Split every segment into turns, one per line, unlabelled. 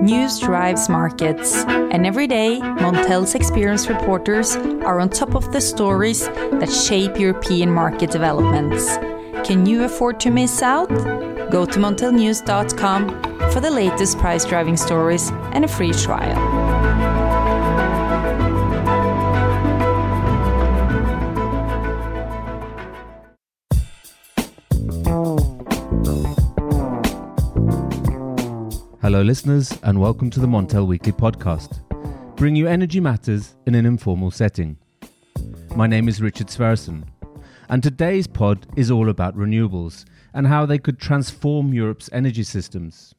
News drives markets, and every day, Montel's experienced reporters are on top of the stories that shape European market developments. Can you afford to miss out? Go to montelnews.com for the latest price driving stories and a free trial.
Hello, listeners, and welcome to the Montel Weekly Podcast. Bring you energy matters in an informal setting. My name is Richard Sverrisson, and today's pod is all about renewables and how they could transform Europe's energy systems.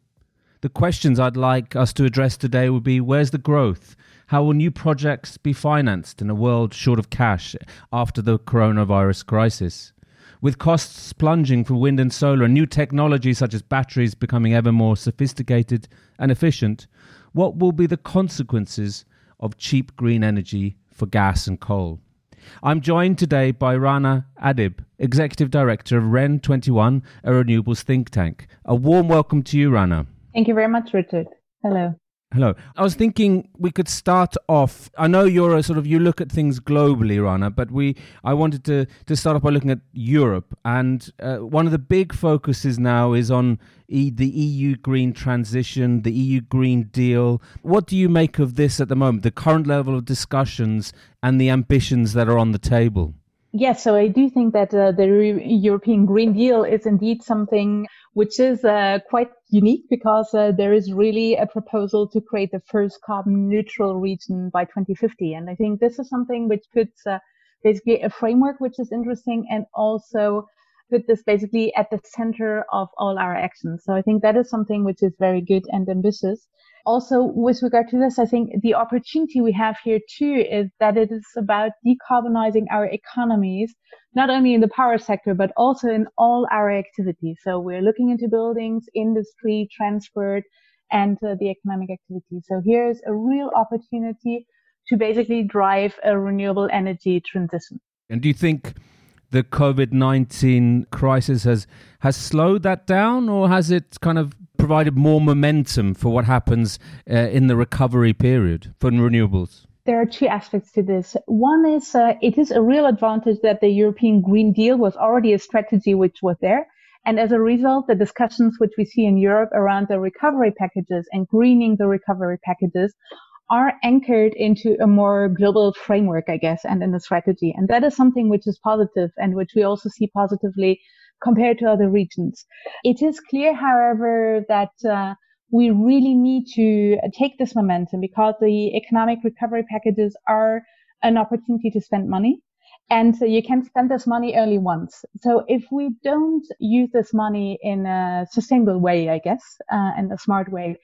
The questions I'd like us to address today would be where's the growth? How will new projects be financed in a world short of cash after the coronavirus crisis? With costs plunging for wind and solar and new technologies such as batteries becoming ever more sophisticated and efficient, what will be the consequences of cheap green energy for gas and coal? I'm joined today by Rana Adib, Executive Director of REN21, a renewables think tank. A warm welcome to you, Rana.
Thank you very much, Richard. Hello.
Hello. I was thinking we could start off. I know you're a sort of you look at things globally, Rana, but we I wanted to to start off by looking at Europe, and uh, one of the big focuses now is on e- the EU green transition, the EU Green Deal. What do you make of this at the moment? The current level of discussions and the ambitions that are on the table.
Yes, so I do think that uh, the Re- European Green Deal is indeed something which is uh, quite unique because uh, there is really a proposal to create the first carbon neutral region by 2050. And I think this is something which puts uh, basically a framework which is interesting and also put this basically at the center of all our actions. So I think that is something which is very good and ambitious also with regard to this, I think the opportunity we have here too is that it is about decarbonizing our economies, not only in the power sector, but also in all our activities. So we're looking into buildings, industry, transport, and uh, the economic activity. So here's a real opportunity to basically drive a renewable energy transition.
And do you think the COVID 19 crisis has, has slowed that down or has it kind of provided more momentum for what happens uh, in the recovery period for renewables?
There are two aspects to this. One is uh, it is a real advantage that the European Green Deal was already a strategy which was there. And as a result, the discussions which we see in Europe around the recovery packages and greening the recovery packages are anchored into a more global framework, I guess, and in a strategy. And that is something which is positive and which we also see positively compared to other regions. It is clear, however, that uh, we really need to take this momentum because the economic recovery packages are an opportunity to spend money. And so you can spend this money only once. So if we don't use this money in a sustainable way, I guess, uh, in a smart way,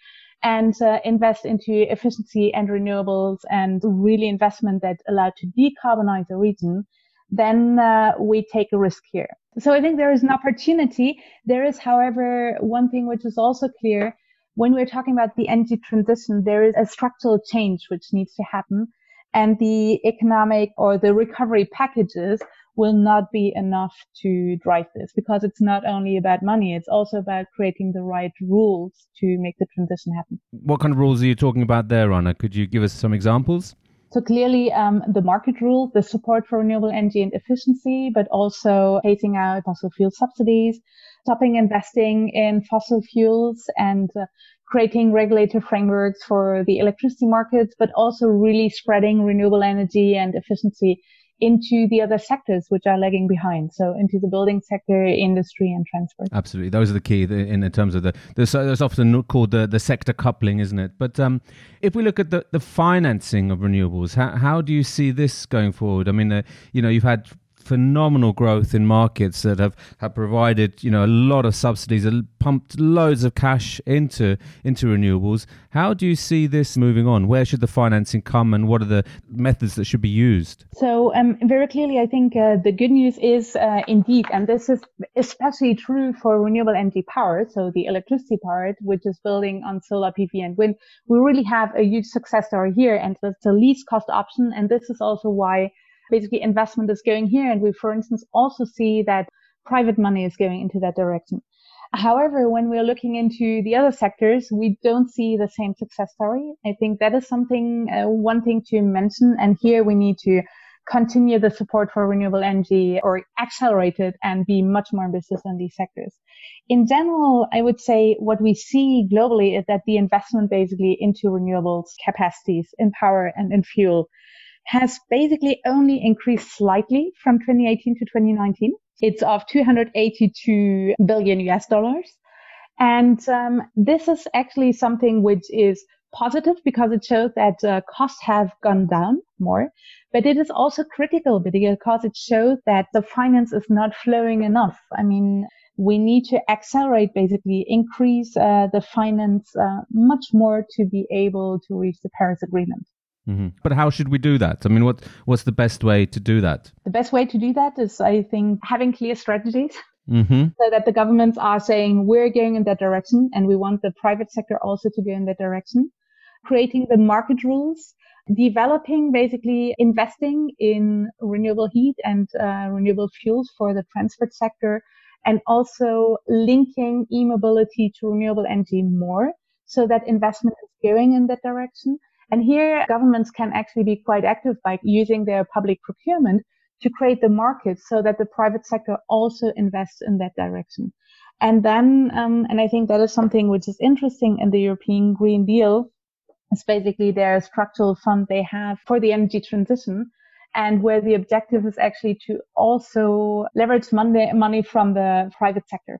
and uh, invest into efficiency and renewables and really investment that allow to decarbonize the region, then uh, we take a risk here. So I think there is an opportunity. There is, however, one thing which is also clear when we're talking about the energy transition, there is a structural change which needs to happen. And the economic or the recovery packages will not be enough to drive this because it's not only about money, it's also about creating the right rules to make the transition happen.
What kind of rules are you talking about there, Rana? Could you give us some examples?
So clearly, um, the market rule, the support for renewable energy and efficiency, but also phasing out fossil fuel subsidies, stopping investing in fossil fuels and uh, creating regulator frameworks for the electricity markets, but also really spreading renewable energy and efficiency into the other sectors which are lagging behind. So into the building sector, industry, and transport.
Absolutely, those are the key in, in terms of the. There's, often called the, the sector coupling, isn't it? But um, if we look at the, the financing of renewables, how, how do you see this going forward? I mean, uh, you know, you've had phenomenal growth in markets that have, have provided you know a lot of subsidies, and pumped loads of cash into into renewables. How do you see this moving on? Where should the financing come, and what are the methods that should be used?
So um, very clearly, I think uh, the good news is uh, indeed, and this is especially true for renewable energy power. So the electricity part, which is building on solar PV and wind, we really have a huge success story here, and that's the least cost option. And this is also why basically investment is going here. And we, for instance, also see that private money is going into that direction. However, when we're looking into the other sectors, we don't see the same success story. I think that is something, uh, one thing to mention. And here we need to continue the support for renewable energy or accelerate it and be much more ambitious in these sectors. In general, I would say what we see globally is that the investment basically into renewables capacities in power and in fuel has basically only increased slightly from 2018 to 2019. It's of 282 billion US dollars. And um, this is actually something which is positive because it shows that uh, costs have gone down more, but it is also critical because it shows that the finance is not flowing enough. I mean, we need to accelerate, basically increase uh, the finance uh, much more to be able to reach the Paris Agreement.
Mm-hmm. But how should we do that? I mean, what what's the best way to do that?
The best way to do that is, I think, having clear strategies. Mm-hmm. So that the governments are saying we're going in that direction, and we want the private sector also to go in that direction. Creating the market rules, developing basically investing in renewable heat and uh, renewable fuels for the transport sector, and also linking e-mobility to renewable energy more, so that investment is going in that direction and here governments can actually be quite active by using their public procurement to create the market so that the private sector also invests in that direction. And then, um, and I think that is something which is interesting in the European Green Deal. It's basically their structural fund they have for the energy transition and where the objective is actually to also leverage money, money from the private sector.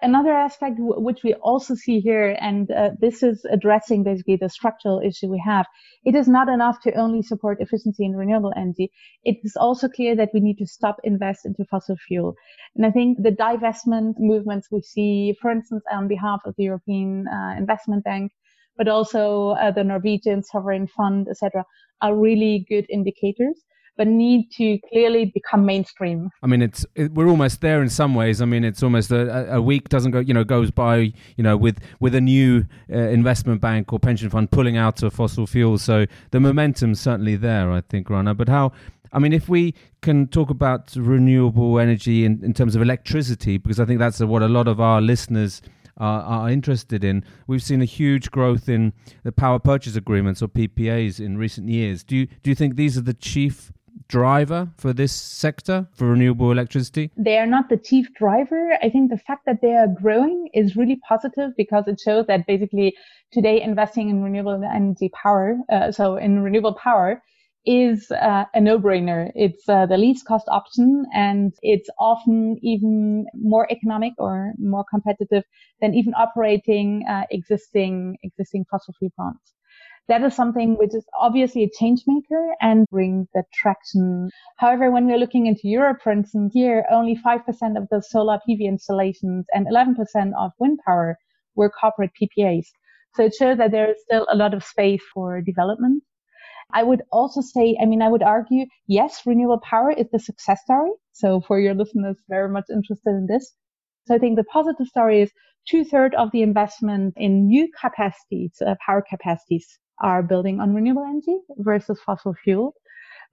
Another aspect w- which we also see here, and uh, this is addressing basically the structural issue we have, it is not enough to only support efficiency in renewable energy. It is also clear that we need to stop invest into fossil fuel. And I think the divestment movements we see, for instance, on behalf of the European uh, Investment Bank, but also uh, the Norwegian Sovereign Fund, etc., are really good indicators but need to clearly become mainstream.
I mean, it's it, we're almost there in some ways. I mean, it's almost a, a, week doesn't go, you know, goes by, you know, with with a new uh, investment bank or pension fund pulling out of fossil fuels. So the momentum's certainly there, I think, Rana. But how? I mean, if we can talk about renewable energy in, in terms of electricity, because I think that's what a lot of our listeners are, interested in. We've seen a huge growth in the power purchase agreements or PPAs in recent years. Do you do you think these are the chief driver for this sector for renewable electricity?
They are not the chief driver. I think the fact that they are growing is really positive because it shows that basically today investing in renewable energy power, uh, so in renewable power, is uh, a no-brainer. It's uh, the least cost option and it's often even more economic or more competitive than even operating uh, existing existing fossil fuel plants that is something which is obviously a change maker and brings the traction. However, when we're looking into Europe, for instance, here only 5% of the solar PV installations and 11% of wind power were corporate PPAs. So it shows that there is still a lot of space for development. I would also say, I mean, I would argue, yes, renewable power is the success story. So for your listeners very much interested in this. So I think the positive story is two thirds of the investment in new capacities, uh, power capacities are building on renewable energy versus fossil fuel.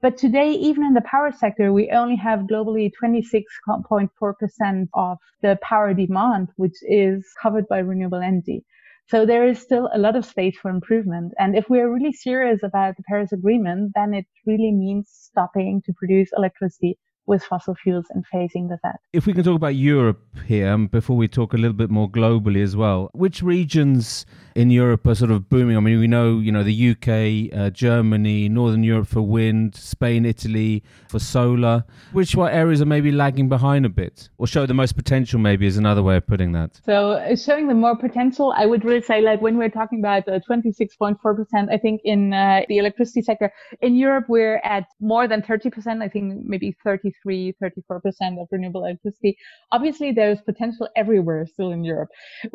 But today, even in the power sector, we only have globally 26.4% of the power demand, which is covered by renewable energy. So there is still a lot of space for improvement. And if we're really serious about the Paris Agreement, then it really means stopping to produce electricity with fossil fuels and phasing with that.
If we can talk about Europe here um, before we talk a little bit more globally as well, which regions in Europe are sort of booming? I mean, we know you know the UK, uh, Germany, Northern Europe for wind, Spain, Italy for solar. Which what areas are maybe lagging behind a bit, or show the most potential? Maybe is another way of putting that.
So uh, showing the more potential, I would really say like when we're talking about uh, 26.4 percent, I think in uh, the electricity sector in Europe we're at more than 30 percent. I think maybe 30 33, 34% of renewable electricity. Obviously, there's potential everywhere still in Europe.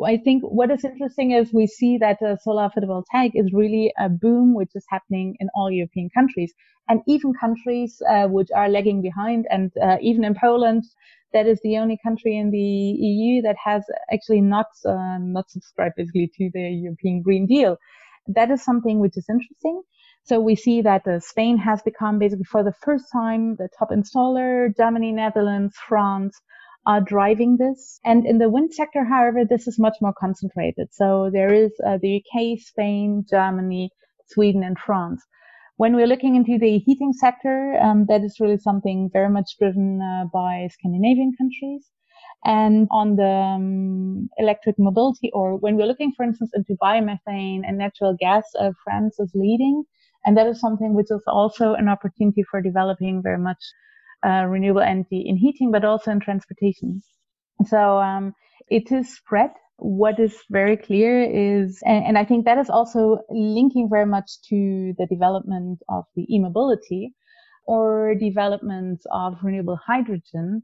I think what is interesting is we see that uh, solar photovoltaic is really a boom which is happening in all European countries and even countries uh, which are lagging behind. And uh, even in Poland, that is the only country in the EU that has actually not uh, not subscribed basically to the European Green Deal. That is something which is interesting. So we see that uh, Spain has become basically for the first time the top installer, Germany, Netherlands, France are driving this. And in the wind sector, however, this is much more concentrated. So there is uh, the UK, Spain, Germany, Sweden, and France. When we're looking into the heating sector, um, that is really something very much driven uh, by Scandinavian countries. And on the um, electric mobility, or when we're looking, for instance, into biomethane and natural gas, uh, France is leading. And that is something which is also an opportunity for developing very much uh, renewable energy in heating, but also in transportation. So um, it is spread. What is very clear is, and, and I think that is also linking very much to the development of the e-mobility or developments of renewable hydrogen.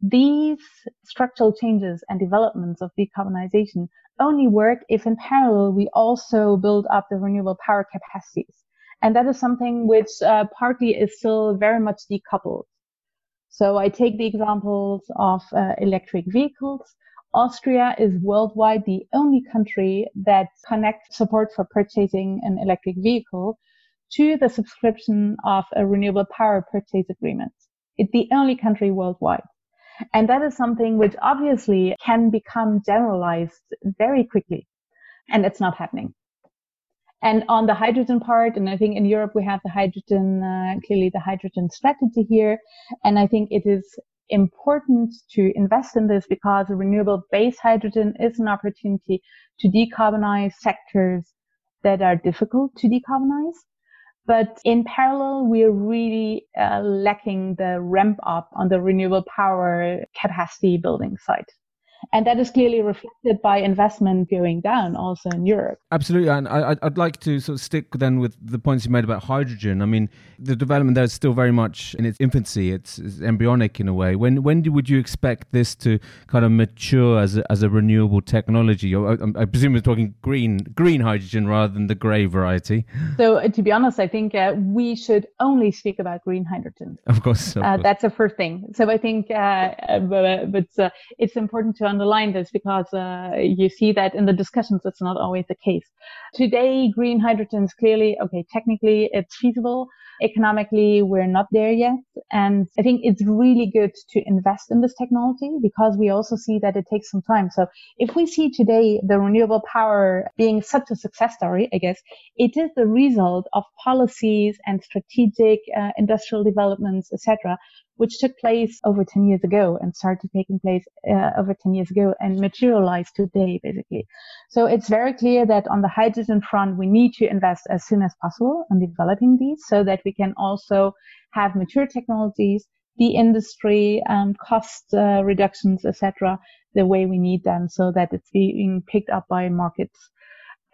These structural changes and developments of decarbonization only work if in parallel we also build up the renewable power capacities. And that is something which uh, partly is still very much decoupled. So I take the examples of uh, electric vehicles. Austria is worldwide the only country that connects support for purchasing an electric vehicle to the subscription of a renewable power purchase agreement. It's the only country worldwide. And that is something which obviously can become generalized very quickly. And it's not happening. And on the hydrogen part, and I think in Europe we have the hydrogen, uh, clearly the hydrogen strategy here. And I think it is important to invest in this because renewable base hydrogen is an opportunity to decarbonize sectors that are difficult to decarbonize. But in parallel, we're really uh, lacking the ramp up on the renewable power capacity building side. And that is clearly reflected by investment going down also in Europe.
Absolutely. And I, would like to sort of stick then with the points you made about hydrogen. I mean, the development there is still very much in its infancy, it's, it's embryonic in a way. When when do, would you expect this to kind of mature as a, as a renewable technology? I, I presume we're talking green, green hydrogen rather than the grey variety.
So, uh, to be honest, I think uh, we should only speak about green hydrogen.
Of course. Of
uh,
course.
That's the first thing. So, I think, uh, uh, but, but uh, it's important to underline this because uh, you see that in the discussions, it's not always the case. Today, green hydrogen is clearly, okay, technically it's feasible. Economically, we're not there yet. And I think it's really good to invest in this technology because we also see that it takes some time. So if we see today the renewable power being such a success story, I guess it is the result of policies and strategic uh, industrial developments, etc., which took place over 10 years ago and started taking place uh, over 10 years ago and materialized today, basically. So it's very clear that on the hydrogen front, we need to invest as soon as possible in developing these so that we can also have mature technologies, the industry, um, cost uh, reductions, etc., the way we need them so that it's being picked up by markets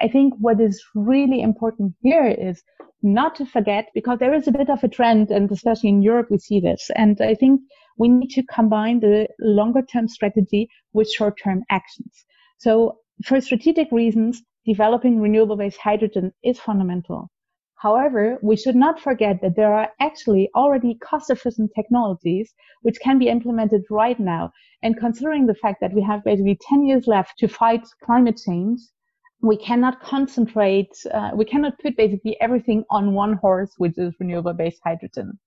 I think what is really important here is not to forget, because there is a bit of a trend, and especially in Europe, we see this. And I think we need to combine the longer term strategy with short term actions. So for strategic reasons, developing renewable based hydrogen is fundamental. However, we should not forget that there are actually already cost efficient technologies which can be implemented right now. And considering the fact that we have basically 10 years left to fight climate change, we cannot concentrate, uh, we cannot put basically everything on one horse, which is renewable based hydrogen.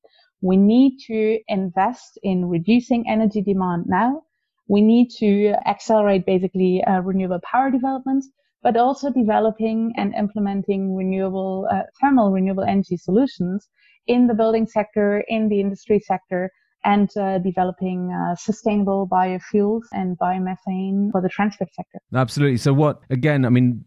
We need to invest in reducing energy demand now. We need to accelerate basically uh, renewable power developments, but also developing and implementing renewable, uh, thermal renewable energy solutions in the building sector, in the industry sector, and uh, developing uh, sustainable biofuels and biomethane for the transport sector.
Absolutely. So, what again? I mean,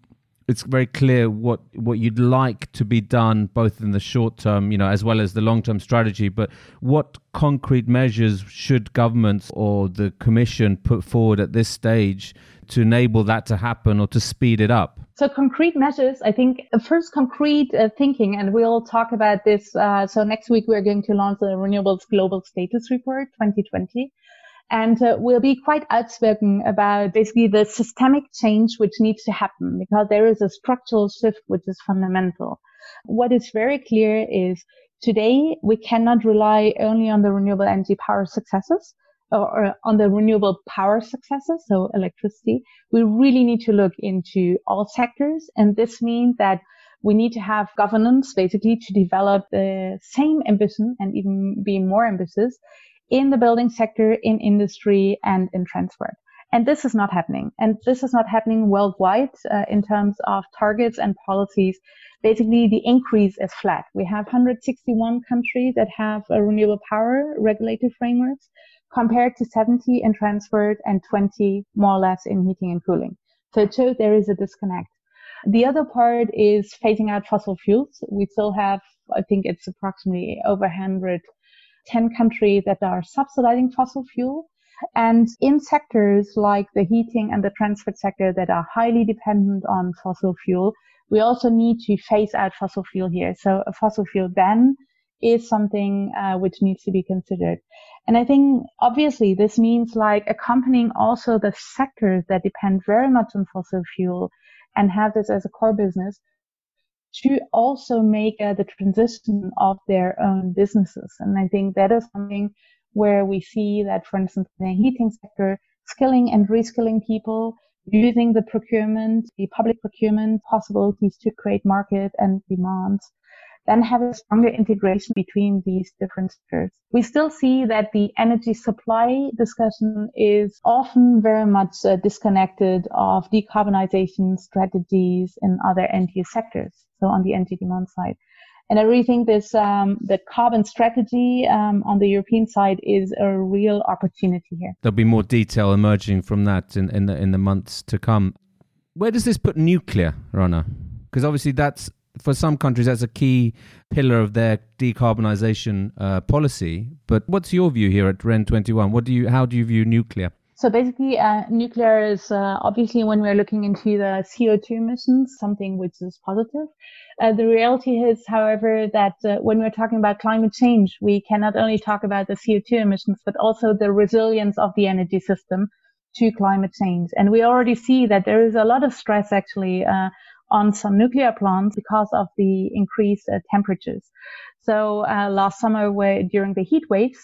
it's very clear what what you'd like to be done, both in the short term, you know, as well as the long term strategy. But what concrete measures should governments or the Commission put forward at this stage to enable that to happen or to speed it up?
So concrete measures, I think first concrete uh, thinking, and we'll talk about this. Uh, so next week we're going to launch the Renewables Global Status Report 2020. And uh, we'll be quite outspoken about basically the systemic change which needs to happen because there is a structural shift which is fundamental. What is very clear is today we cannot rely only on the renewable energy power successes or on the renewable power successes, so electricity, we really need to look into all sectors. And this means that we need to have governance basically to develop the same ambition and even be more ambitious in the building sector, in industry, and in transport. And this is not happening. And this is not happening worldwide uh, in terms of targets and policies. Basically, the increase is flat. We have 161 countries that have a renewable power regulated frameworks compared to 70 in transport and 20 more or less in heating and cooling. So it shows there is a disconnect. The other part is phasing out fossil fuels. We still have, I think it's approximately over 110 countries that are subsidizing fossil fuel. And in sectors like the heating and the transport sector that are highly dependent on fossil fuel, we also need to phase out fossil fuel here. So a fossil fuel ban is something uh, which needs to be considered. And I think obviously this means like accompanying also the sectors that depend very much on fossil fuel and have this as a core business to also make uh, the transition of their own businesses. And I think that is something where we see that, for instance, in the heating sector, skilling and reskilling people, using the procurement, the public procurement possibilities to create market and demands, then have a stronger integration between these different sectors. We still see that the energy supply discussion is often very much uh, disconnected of decarbonization strategies in other use sectors. So on the energy demand side. And I really think this um, the carbon strategy um, on the European side is a real opportunity here.
There'll be more detail emerging from that in, in the in the months to come. Where does this put nuclear, Rana? Because obviously that's for some countries that's a key pillar of their decarbonisation uh, policy. But what's your view here at REN twenty one? What do you how do you view nuclear?
So basically, uh, nuclear is uh, obviously when we're looking into the CO2 emissions, something which is positive. Uh, the reality is, however, that uh, when we're talking about climate change, we can not only talk about the CO2 emissions, but also the resilience of the energy system to climate change. And we already see that there is a lot of stress actually uh, on some nuclear plants because of the increased uh, temperatures. So last summer, where during the heat waves,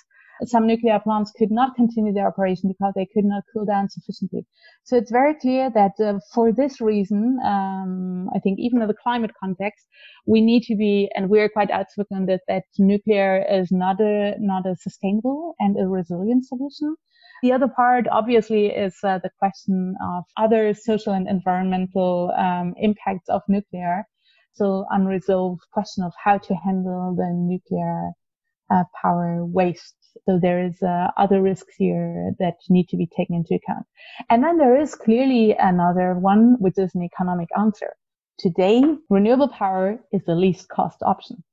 some nuclear plants could not continue their operation because they could not cool down sufficiently. So it's very clear that uh, for this reason, um, I think even in the climate context, we need to be, and we're quite outspoken that, that nuclear is not a, not a sustainable and a resilient solution. The other part, obviously, is uh, the question of other social and environmental um, impacts of nuclear. So unresolved question of how to handle the nuclear uh, power waste so there is uh, other risks here that need to be taken into account. And then there is clearly another one, which is an economic answer. Today, renewable power is the least cost option.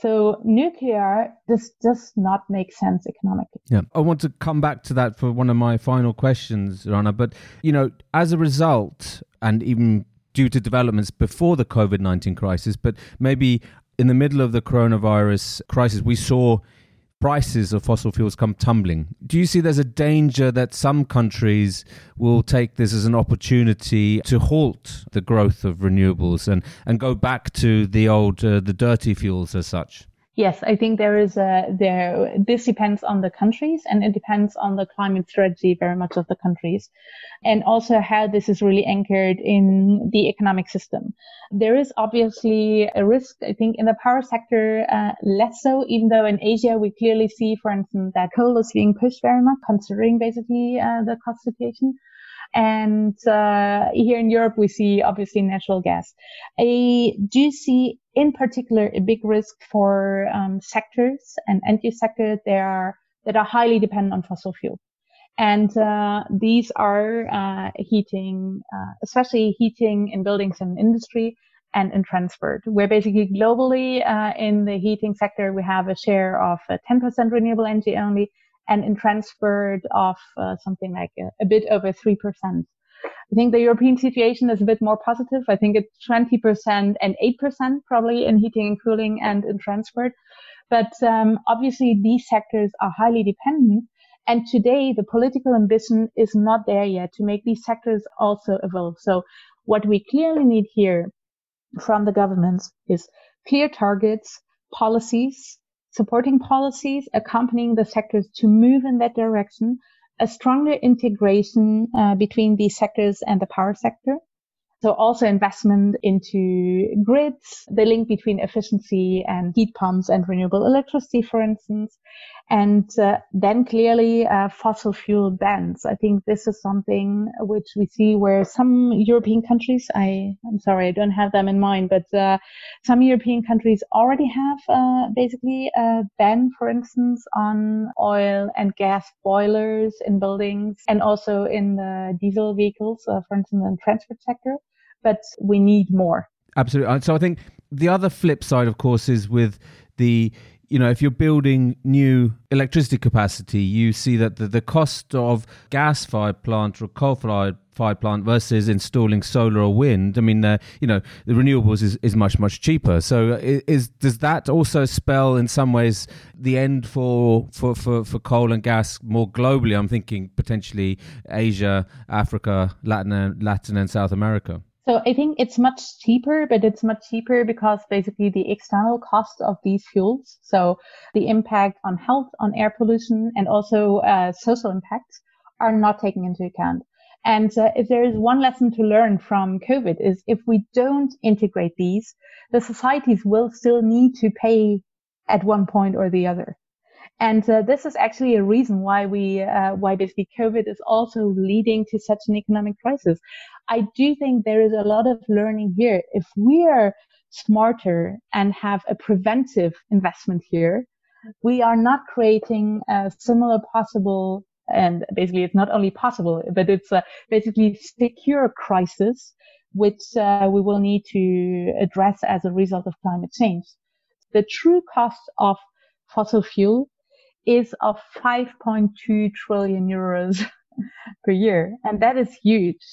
So nuclear this does not make sense economically.
Yeah, I want to come back to that for one of my final questions, Rana. But you know, as a result, and even due to developments before the COVID nineteen crisis, but maybe in the middle of the coronavirus crisis, we saw prices of fossil fuels come tumbling. Do you see there's a danger that some countries will take this as an opportunity to halt the growth of renewables and, and go back to the old, uh, the dirty fuels as such?
Yes, I think there is a there. This depends on the countries, and it depends on the climate strategy very much of the countries, and also how this is really anchored in the economic system. There is obviously a risk, I think, in the power sector uh, less so. Even though in Asia we clearly see, for instance, that coal is being pushed very much, considering basically uh, the cost situation. And uh, here in Europe, we see obviously natural gas. I do see in particular a big risk for um, sectors and end use sectors that are, that are highly dependent on fossil fuel. And uh, these are uh, heating, uh, especially heating in buildings and industry and in transport, where basically globally uh, in the heating sector, we have a share of 10% uh, renewable energy only and in transport of uh, something like a, a, bit over 3%. I think the European situation is a bit more positive. I think it's 20% and 8% probably in heating and cooling and in transport. But um, obviously these sectors are highly dependent. And today the political ambition is not there yet to make these sectors also evolve. So what we clearly need here from the governments is clear targets, policies, supporting policies accompanying the sectors to move in that direction, a stronger integration uh, between these sectors and the power sector. So also investment into grids, the link between efficiency and heat pumps and renewable electricity, for instance. And uh, then clearly uh, fossil fuel bans. I think this is something which we see where some European countries, I, I'm sorry, I don't have them in mind, but uh, some European countries already have uh, basically a ban, for instance, on oil and gas boilers in buildings and also in the diesel vehicles, uh, for instance, in the transport sector. But we need more.
Absolutely. So I think the other flip side, of course, is with the you know, if you're building new electricity capacity, you see that the, the cost of gas fired plant or coal fired fired plant versus installing solar or wind. I mean, uh, you know, the renewables is, is much much cheaper. So, is does that also spell in some ways the end for for for, for coal and gas more globally? I'm thinking potentially Asia, Africa, Latin Latin and South America.
So I think it's much cheaper, but it's much cheaper because basically the external cost of these fuels, so the impact on health, on air pollution, and also uh, social impacts are not taken into account. And uh, if there is one lesson to learn from COVID is if we don't integrate these, the societies will still need to pay at one point or the other. And uh, this is actually a reason why we, uh, why basically COVID is also leading to such an economic crisis. I do think there is a lot of learning here. If we are smarter and have a preventive investment here, we are not creating a similar possible and basically it's not only possible, but it's a basically secure crisis, which uh, we will need to address as a result of climate change. The true cost of fossil fuel is of 5.2 trillion euros per year. And that is huge.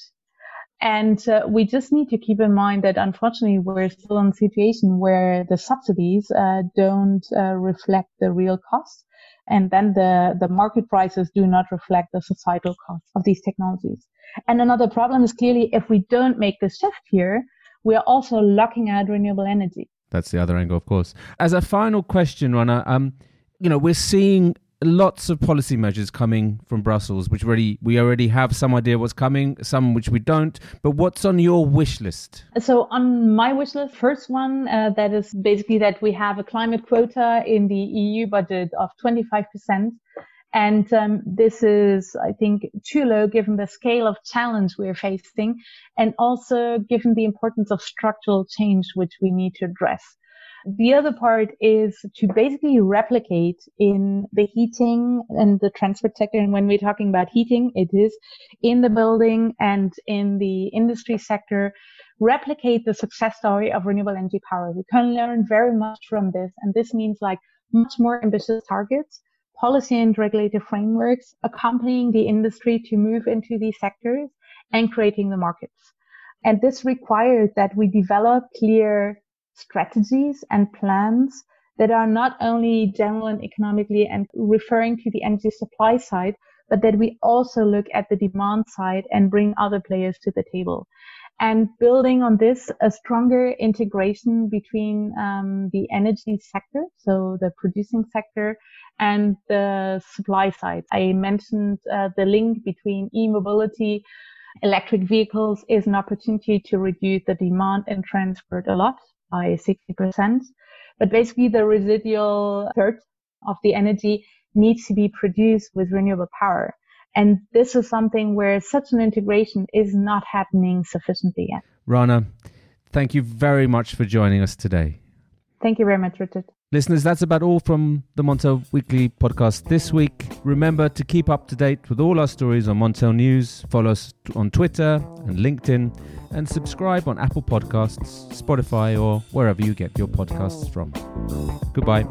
And uh, we just need to keep in mind that unfortunately we're still in a situation where the subsidies uh, don't uh, reflect the real cost. And then the, the market prices do not reflect the societal cost of these technologies. And another problem is clearly if we don't make this shift here, we are also locking out renewable energy.
That's the other angle, of course. As a final question, Rana, um, you know, we're seeing lots of policy measures coming from Brussels, which already we already have some idea what's coming, some which we don't. But what's on your wish list?
So on my wish list, first one uh, that is basically that we have a climate quota in the EU budget of 25 percent. And um, this is, I think, too low given the scale of challenge we're facing and also given the importance of structural change, which we need to address. The other part is to basically replicate in the heating and the transport sector. And when we're talking about heating, it is in the building and in the industry sector, replicate the success story of renewable energy power. We can learn very much from this. And this means like much more ambitious targets, policy and regulative frameworks, accompanying the industry to move into these sectors and creating the markets. And this requires that we develop clear strategies and plans that are not only general and economically and referring to the energy supply side, but that we also look at the demand side and bring other players to the table. And building on this, a stronger integration between um, the energy sector, so the producing sector, and the supply side. I mentioned uh, the link between e-mobility, electric vehicles is an opportunity to reduce the demand and transport a lot by 60%. But basically the residual third of the energy needs to be produced with renewable power. And this is something where such an integration is not happening sufficiently yet.
Rana, thank you very much for joining us today.
Thank you very much, Richard.
Listeners, that's about all from the Montel Weekly podcast this week. Remember to keep up to date with all our stories on Montel News. Follow us on Twitter and LinkedIn and subscribe on Apple Podcasts, Spotify, or wherever you get your podcasts from. Goodbye.